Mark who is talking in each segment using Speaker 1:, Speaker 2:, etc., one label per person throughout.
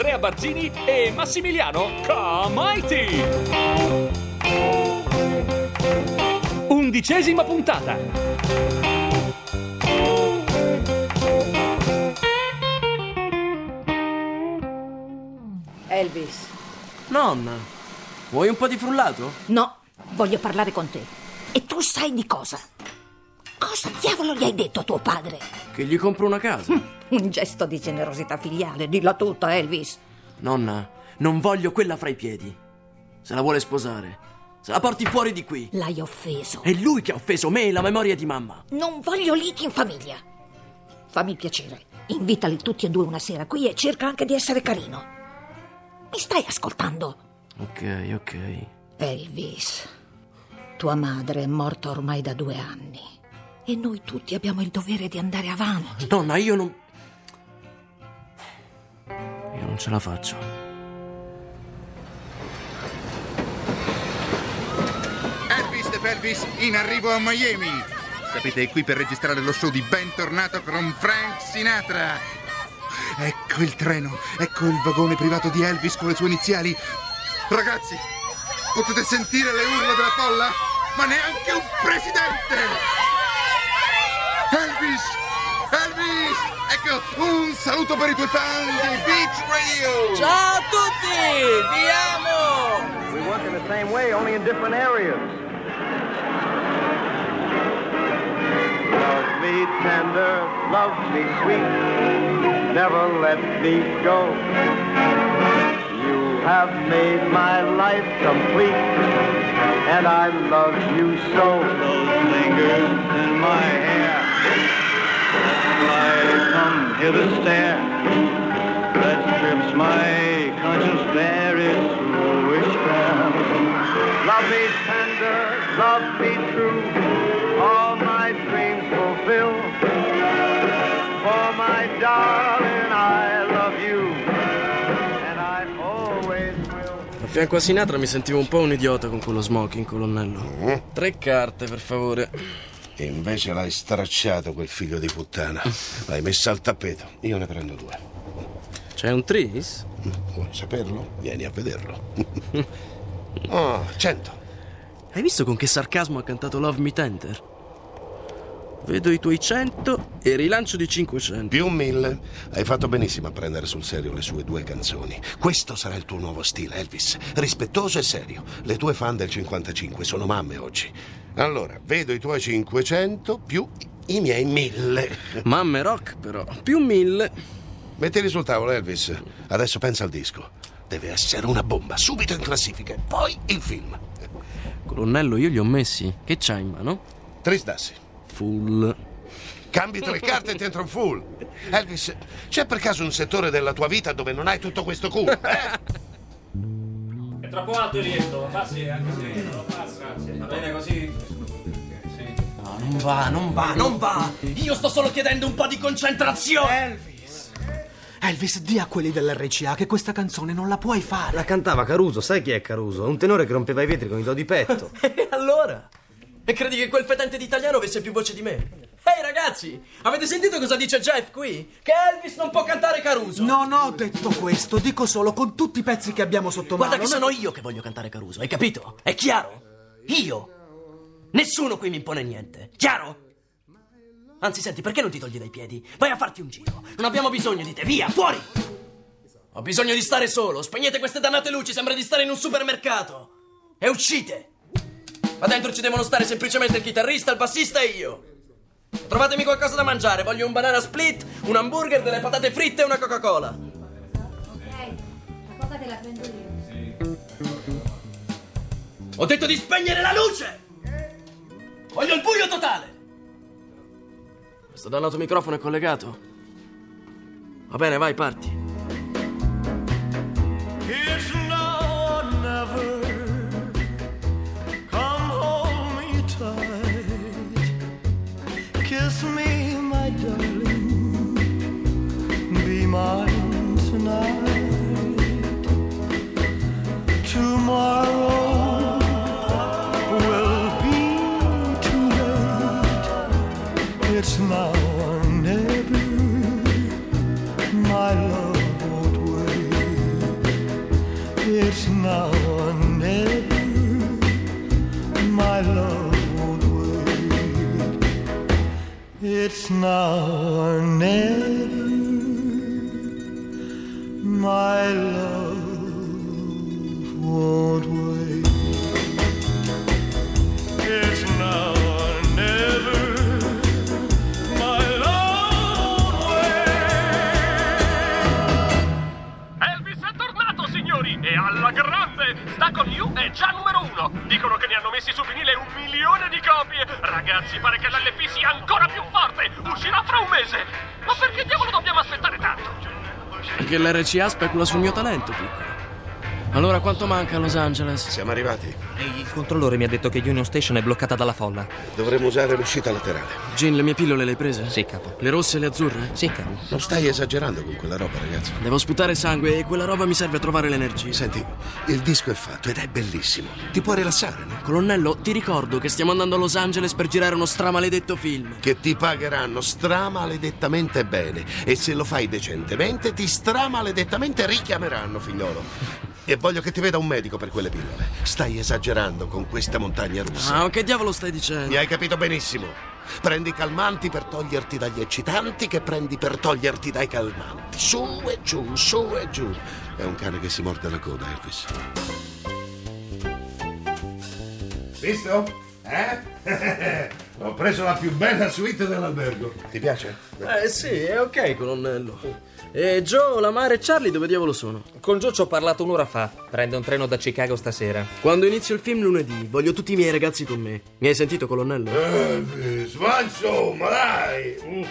Speaker 1: Andrea Barzini e Massimiliano Comaiti. Undicesima puntata.
Speaker 2: Elvis.
Speaker 3: Nonna, vuoi un po' di frullato?
Speaker 2: No, voglio parlare con te. E tu sai di cosa? Cosa diavolo gli hai detto a tuo padre?
Speaker 3: Che gli compro una casa.
Speaker 2: Un gesto di generosità filiale, dilla tutta, Elvis.
Speaker 3: Nonna, non voglio quella fra i piedi. Se la vuole sposare, se la porti fuori di qui.
Speaker 2: L'hai offeso.
Speaker 3: È lui che ha offeso me e la memoria di mamma.
Speaker 2: Non voglio liti in famiglia. Fammi il piacere. Invitali tutti e due una sera qui e cerca anche di essere carino. Mi stai ascoltando?
Speaker 3: Ok, ok.
Speaker 2: Elvis, tua madre è morta ormai da due anni. E noi tutti abbiamo il dovere di andare avanti.
Speaker 3: Nonna, io non... Io non ce la faccio.
Speaker 4: Elvis De Pelvis in arrivo a Miami. Sapete, è qui per registrare lo show di Bentornato con Frank Sinatra. Ecco il treno, ecco il vagone privato di Elvis con le sue iniziali. Ragazzi, potete sentire le urla della folla? Ma neanche un presidente! Elvis! Elvis! Ecco, un saluto per i tuoi fan di Beach Radio!
Speaker 3: Ciao a tutti! Vi amo!
Speaker 5: We work in the same way, only in different areas. Love me tender, love me sweet, never let me go. You have made my life complete, and I love you so. Those fingers in my hair, To stare. That strips my conscience bare, it's foolish spell. Love me tender, love me true, all my dreams fulfill. For my darling, I love you, and I always will.
Speaker 3: A fianco a Sinatra mi sentivo un po' un idiota con quello smoking, colonnello. Tre carte, per favore.
Speaker 6: E invece l'hai stracciato quel figlio di puttana. L'hai messa al tappeto. Io ne prendo due.
Speaker 3: C'è un tris?
Speaker 6: Vuoi saperlo? Vieni a vederlo. Oh, cento.
Speaker 3: Hai visto con che sarcasmo ha cantato Love Me Tender? Vedo i tuoi 100 e rilancio di 500.
Speaker 6: Più mille. Hai fatto benissimo a prendere sul serio le sue due canzoni. Questo sarà il tuo nuovo stile, Elvis. Rispettoso e serio. Le tue fan del 55 sono mamme oggi. Allora, vedo i tuoi 500 più i miei mille.
Speaker 3: Mamme rock, però. Più 1000.
Speaker 6: Mettili sul tavolo, Elvis. Adesso pensa al disco. Deve essere una bomba, subito in classifica. Poi il film.
Speaker 3: Colonnello, io li ho messi. Che c'hai in mano?
Speaker 6: Tristassi.
Speaker 3: Full.
Speaker 6: Cambi tre carte e ti entra un full. Elvis, c'è per caso un settore della tua vita dove non hai tutto questo culo? Eh?
Speaker 7: È troppo alto il rietto, passi anche se non lo passa. Va bene così?
Speaker 3: No, non va, non va, non va. Io sto solo chiedendo un po' di concentrazione.
Speaker 8: Elvis! Elvis, di a quelli dell'RCA che questa canzone non la puoi fare.
Speaker 9: La cantava Caruso, sai chi è Caruso? Un tenore che rompeva i vetri con i do di petto.
Speaker 3: E allora? E credi che quel fetente d'italiano avesse più voce di me? Ehi ragazzi, avete sentito cosa dice Jeff qui? Che Elvis non può cantare Caruso.
Speaker 8: Non ho detto questo, dico solo con tutti i pezzi che abbiamo sotto
Speaker 3: Guarda
Speaker 8: mano.
Speaker 3: che
Speaker 8: non-
Speaker 3: sono io che voglio cantare Caruso, hai capito? È chiaro? Io. Nessuno qui mi impone niente. Chiaro? Anzi, senti, perché non ti togli dai piedi? Vai a farti un giro. Non abbiamo bisogno di te, via, fuori! Ho bisogno di stare solo. Spegnete queste dannate luci, sembra di stare in un supermercato. E uscite! Ma dentro ci devono stare semplicemente il chitarrista, il bassista e io. Trovatemi qualcosa da mangiare. Voglio un banana split, un hamburger, delle patate fritte e una Coca-Cola.
Speaker 10: Ok, la coca te la prendo io.
Speaker 3: Ho detto di spegnere la luce! Voglio il buio totale! Questo dannato microfono è collegato. Va bene, vai, parti.
Speaker 5: it's now or never. My love won't wait. It's now or never. My love won't wait.
Speaker 11: It's now.
Speaker 3: Perché l'RCA specula sul mio talento, piccolo. Allora quanto manca a Los Angeles?
Speaker 6: Siamo arrivati.
Speaker 12: Il controllore mi ha detto che Union Station è bloccata dalla folla.
Speaker 6: Dovremmo usare l'uscita laterale.
Speaker 3: Gin, le mie pillole le hai prese?
Speaker 12: Sì, capo.
Speaker 3: Le rosse e le azzurre?
Speaker 12: Sì, capo.
Speaker 6: Non stai esagerando con quella roba, ragazzo.
Speaker 3: Devo sputare sangue e quella roba mi serve a trovare l'energia.
Speaker 6: Senti, il disco è fatto ed è bellissimo. Ti può rilassare, no?
Speaker 3: Colonnello, ti ricordo che stiamo andando a Los Angeles per girare uno stramaledetto film.
Speaker 6: Che ti pagheranno stramaledettamente bene. E se lo fai decentemente, ti stramaledettamente richiameranno, figliolo. E voglio che ti veda un medico per quelle pillole. Stai esagerando con questa montagna russa.
Speaker 3: Ah, che diavolo stai dicendo?
Speaker 6: Mi hai capito benissimo. Prendi calmanti per toglierti dagli eccitanti che prendi per toglierti dai calmanti. Su e giù, su e giù. È un cane che si morde la coda, Elvis. Visto? Eh? Ho preso la più bella suite dell'albergo. Ti piace?
Speaker 3: Eh sì, è ok, colonnello. E Joe, Lamar e Charlie dove diavolo sono?
Speaker 12: Con Joe ci ho parlato un'ora fa. Prende un treno da Chicago stasera.
Speaker 3: Quando inizio il film lunedì, voglio tutti i miei ragazzi con me. Mi hai sentito, colonnello?
Speaker 6: Elvis, ma insomma, dai! Mm.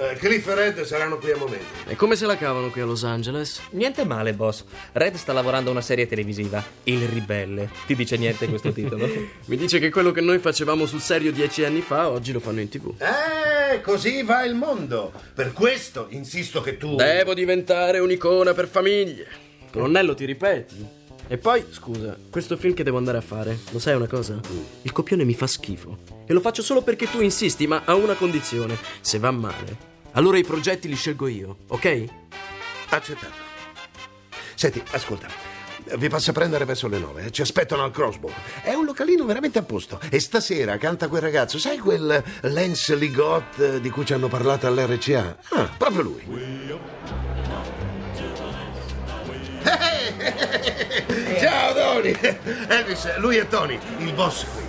Speaker 6: Eh, Cliff e Red saranno qui a momenti.
Speaker 3: E come se la cavano qui a Los Angeles?
Speaker 12: Niente male, boss. Red sta lavorando a una serie televisiva. Il ribelle. Ti dice niente questo titolo?
Speaker 3: Mi dice che quello che noi facevamo sul serio dieci anni fa, oggi lo fanno in tv.
Speaker 6: Eh, così va il mondo. Per questo insisto che tu.
Speaker 3: Devo diventare un'icona per famiglie. Colonnello, ti ripeti? E poi, scusa, questo film che devo andare a fare, lo sai una cosa? Il copione mi fa schifo. E lo faccio solo perché tu insisti, ma a una condizione. Se va male, allora i progetti li scelgo io, ok?
Speaker 6: Accettato. Senti, ascolta. Vi passo a prendere verso le nove. eh. Ci aspettano al Crossbow. È un localino veramente a posto. E stasera canta quel ragazzo. Sai quel Lance Ligot eh, di cui ci hanno parlato all'RCA? Ah, proprio lui. Ciao Tony! Elvis, lui è Tony, il boss qui.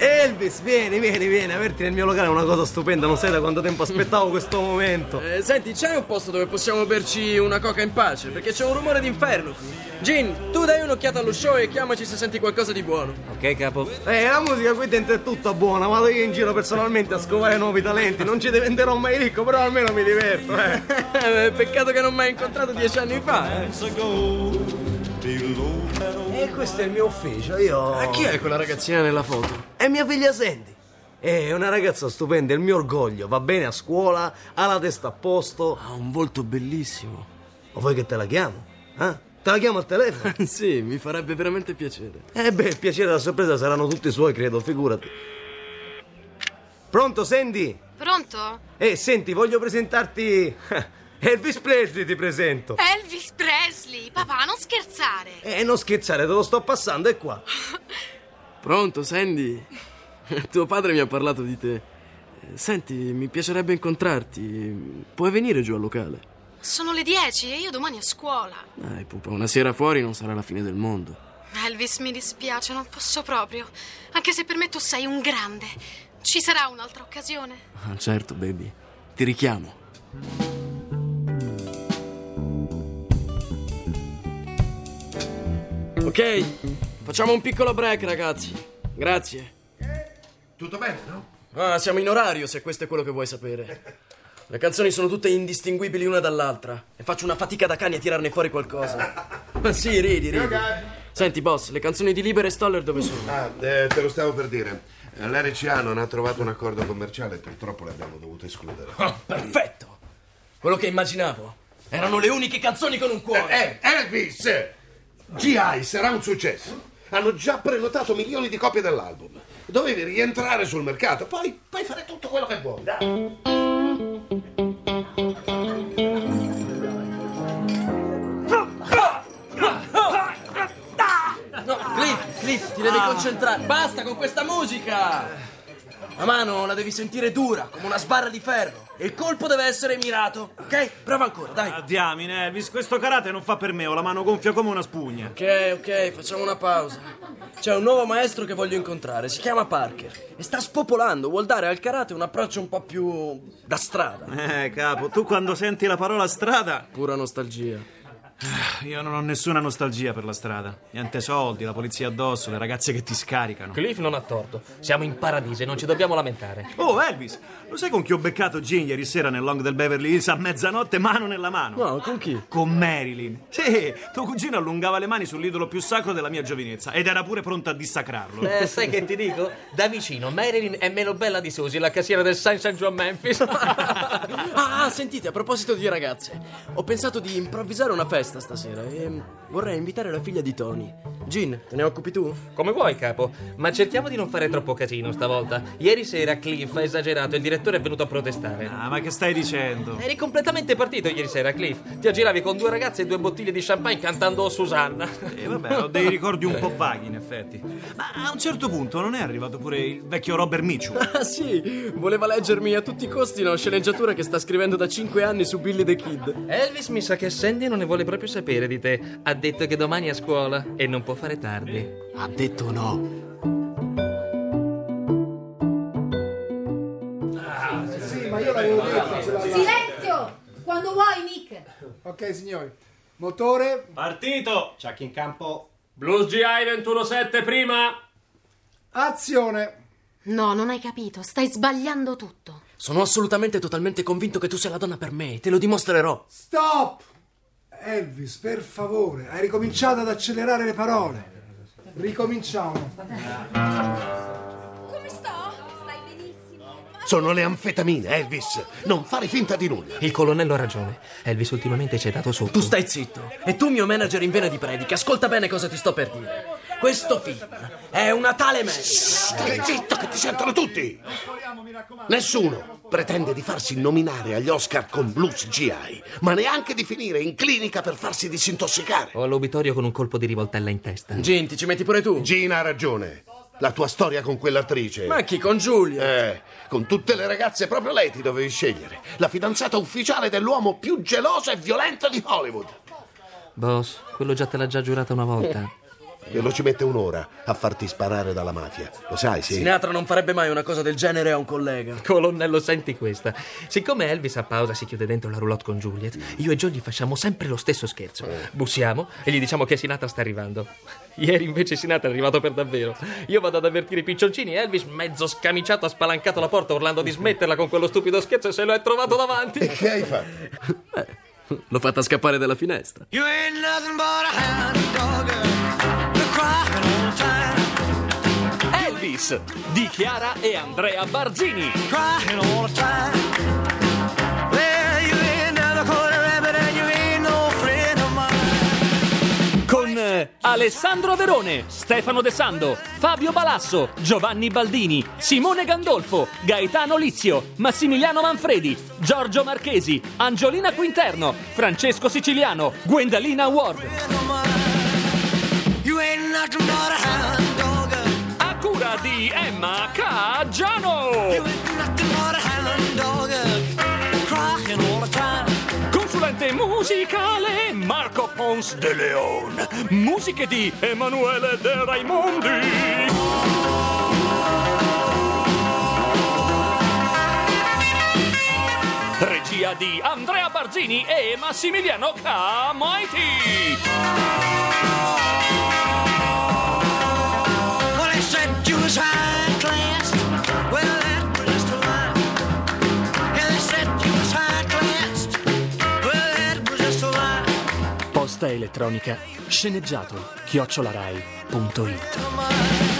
Speaker 9: Elvis, vieni, vieni, vieni. Averti nel mio locale è una cosa stupenda. Non sai da quanto tempo aspettavo questo momento.
Speaker 3: Eh, senti, c'è un posto dove possiamo berci una coca in pace? Perché c'è un rumore d'inferno qui. Gin, tu dai un'occhiata allo show e chiamaci se senti qualcosa di buono.
Speaker 12: ok, capo?
Speaker 9: Eh, la musica qui dentro è tutta buona. Vado io in giro personalmente a scovare nuovi talenti. Non ci diventerò mai ricco, però almeno mi diverto, eh.
Speaker 3: Eh, Peccato che non mi hai incontrato dieci anni fa, eh.
Speaker 9: E questo è il mio ufficio. Io.
Speaker 3: A chi è quella ragazzina nella foto?
Speaker 9: È mia figlia Sandy. È una ragazza stupenda, è il mio orgoglio. Va bene a scuola, ha la testa a posto.
Speaker 3: Ha un volto bellissimo.
Speaker 9: Ma vuoi che te la chiamo? Eh? Te la chiamo al telefono?
Speaker 3: sì, mi farebbe veramente piacere.
Speaker 9: Eh beh, il piacere e la sorpresa saranno tutti suoi, credo, figurati. Pronto, Sandy?
Speaker 13: Pronto?
Speaker 9: Eh, senti, voglio presentarti... Elvis Presley ti presento.
Speaker 13: Elvis Presley! Papà, non scherzare!
Speaker 9: Eh, non scherzare, te lo sto passando, è qua.
Speaker 3: Pronto, Sandy? Tuo padre mi ha parlato di te. Senti, mi piacerebbe incontrarti. Puoi venire giù al locale?
Speaker 13: Sono le 10 e io domani a scuola.
Speaker 3: Dai, pupa, una sera fuori non sarà la fine del mondo.
Speaker 13: Elvis, mi dispiace, non posso proprio. Anche se per me tu sei un grande. Ci sarà un'altra occasione?
Speaker 3: Ah, certo, baby. Ti richiamo. Ok, facciamo un piccolo break, ragazzi. Grazie.
Speaker 6: Tutto bene, no?
Speaker 3: Ah, siamo in orario, se questo è quello che vuoi sapere. Le canzoni sono tutte indistinguibili una dall'altra. E faccio una fatica da cani a tirarne fuori qualcosa. Ma sì, ridi, ridi. Senti, boss, le canzoni di Liber e Stoller dove sono?
Speaker 6: Ah, eh, te lo stavo per dire. L'RCA non ha trovato un accordo commerciale e purtroppo le abbiamo dovute escludere.
Speaker 3: Oh, perfetto! Quello che immaginavo. Erano le uniche canzoni con un cuore.
Speaker 6: Eh, Elvis! GI sarà un successo. Hanno già prenotato milioni di copie dell'album. Dovevi rientrare sul mercato, poi puoi fare tutto quello che vuoi. dai.
Speaker 3: No, Cliff, Cliff, ti devi concentrare. Basta con questa musica! La mano la devi sentire dura, come una sbarra di ferro. E il colpo deve essere mirato, ok? Prova ancora, dai.
Speaker 14: Ah, diamine, Elvis, questo karate non fa per me, ho la mano gonfia come una spugna.
Speaker 3: Ok, ok, facciamo una pausa. C'è un nuovo maestro che voglio incontrare, si chiama Parker. E sta spopolando, vuol dare al karate un approccio un po' più da strada.
Speaker 14: Eh, capo, tu quando senti la parola strada...
Speaker 3: Pura nostalgia.
Speaker 14: Io non ho nessuna nostalgia per la strada. Niente soldi, la polizia addosso, le ragazze che ti scaricano.
Speaker 12: Cliff non ha torto. Siamo in paradiso e non ci dobbiamo lamentare.
Speaker 14: Oh, Elvis, lo sai con chi ho beccato Jean ieri sera nel long del Beverly Hills a mezzanotte, mano nella mano?
Speaker 3: No, con chi?
Speaker 14: Con Marilyn. Sì, tuo cugino allungava le mani sull'idolo più sacro della mia giovinezza ed era pure pronto a dissacrarlo.
Speaker 12: Eh, sai che ti dico? Da vicino, Marilyn è meno bella di Susie, la cassiera del Saint St. John Memphis.
Speaker 3: ah, sentite, a proposito di ragazze, ho pensato di improvvisare una festa stasera e vorrei invitare la figlia di Tony. Gin, te ne occupi tu?
Speaker 12: Come vuoi, capo, ma cerchiamo di non fare troppo casino stavolta. Ieri sera Cliff ha esagerato e il direttore è venuto a protestare.
Speaker 14: Ah, ma che stai dicendo?
Speaker 12: Eri completamente partito ieri sera, Cliff. Ti aggiravi con due ragazze e due bottiglie di champagne cantando Susanna.
Speaker 14: E eh, vabbè, ho dei ricordi un po' vaghi, in effetti. Ma a un certo punto non è arrivato pure il vecchio Robert Mitchum?
Speaker 3: Ah, sì, voleva leggermi a tutti i costi una sceneggiatura che sta scrivendo da cinque anni su Billy the Kid.
Speaker 12: Elvis mi sa che Sandy non ne vuole proprio sapere di te. Ha detto che domani è a scuola e non può fare tardi.
Speaker 3: Ha detto no.
Speaker 15: Sì, ma io l'avevo detto.
Speaker 10: Silenzio! Quando vuoi, Nick.
Speaker 15: Ok, signori. Motore.
Speaker 9: Partito! Chuck in campo.
Speaker 7: Blues GI 217 prima.
Speaker 15: Azione.
Speaker 13: No, non hai capito. Stai sbagliando tutto.
Speaker 3: Sono assolutamente totalmente convinto che tu sia la donna per me. Te lo dimostrerò.
Speaker 15: Stop! Elvis, per favore, hai ricominciato ad accelerare le parole. Ricominciamo.
Speaker 10: Come sto? Stai benissimo.
Speaker 6: Sono le anfetamine, Elvis. Non fare finta di nulla.
Speaker 12: Il colonnello ha ragione. Elvis ultimamente ci hai dato sotto.
Speaker 3: Tu stai zitto. E tu, mio manager in vena di predica, ascolta bene cosa ti sto per dire. Questo film è una tale merda.
Speaker 6: Stai zitto che ti sentono tutti. Nessuno pretende di farsi nominare agli Oscar con Blues GI, ma neanche di finire in clinica per farsi disintossicare.
Speaker 12: O all'obitorio con un colpo di rivoltella in testa.
Speaker 3: Gin, ti ci metti pure tu?
Speaker 6: Gina ha ragione. La tua storia con quell'attrice.
Speaker 3: Ma chi con Giulia?
Speaker 6: Eh, con tutte le ragazze proprio lei ti dovevi scegliere. La fidanzata ufficiale dell'uomo più geloso e violento di Hollywood.
Speaker 12: Boss, quello già te l'ha già giurata una volta.
Speaker 6: E lo ci mette un'ora a farti sparare dalla mafia. Lo sai, sì?
Speaker 3: Sinatra non farebbe mai una cosa del genere a un collega.
Speaker 12: Colonnello, senti questa. Siccome Elvis a pausa si chiude dentro la roulotte con Juliet, io e John gli facciamo sempre lo stesso scherzo. Bussiamo e gli diciamo che Sinatra sta arrivando. Ieri invece Sinatra è arrivato per davvero. Io vado ad avvertire i piccioncini e Elvis, mezzo scamiciato, ha spalancato la porta urlando di smetterla con quello stupido scherzo e se lo è trovato davanti.
Speaker 6: E che hai fatto?
Speaker 3: Beh, l'ho fatta scappare dalla finestra.
Speaker 5: You ain't nothing but a hound dog. You ain't no friend of mine.
Speaker 1: Con eh, Alessandro Verone, Stefano De Sando, Fabio Balasso, Giovanni Baldini, Simone Gandolfo, Gaetano Lizio, Massimiliano Manfredi, Giorgio Marchesi, Angiolina Quinterno, Francesco Siciliano, Gwendalina Ward.
Speaker 5: Time.
Speaker 1: Consulente musicale Marco Pons de Leon. Musiche di Emanuele De Raimondi. Regia di Andrea Barzini e Massimiliano Camaiti. Elettronica sceneggiato chiocciolarai.it.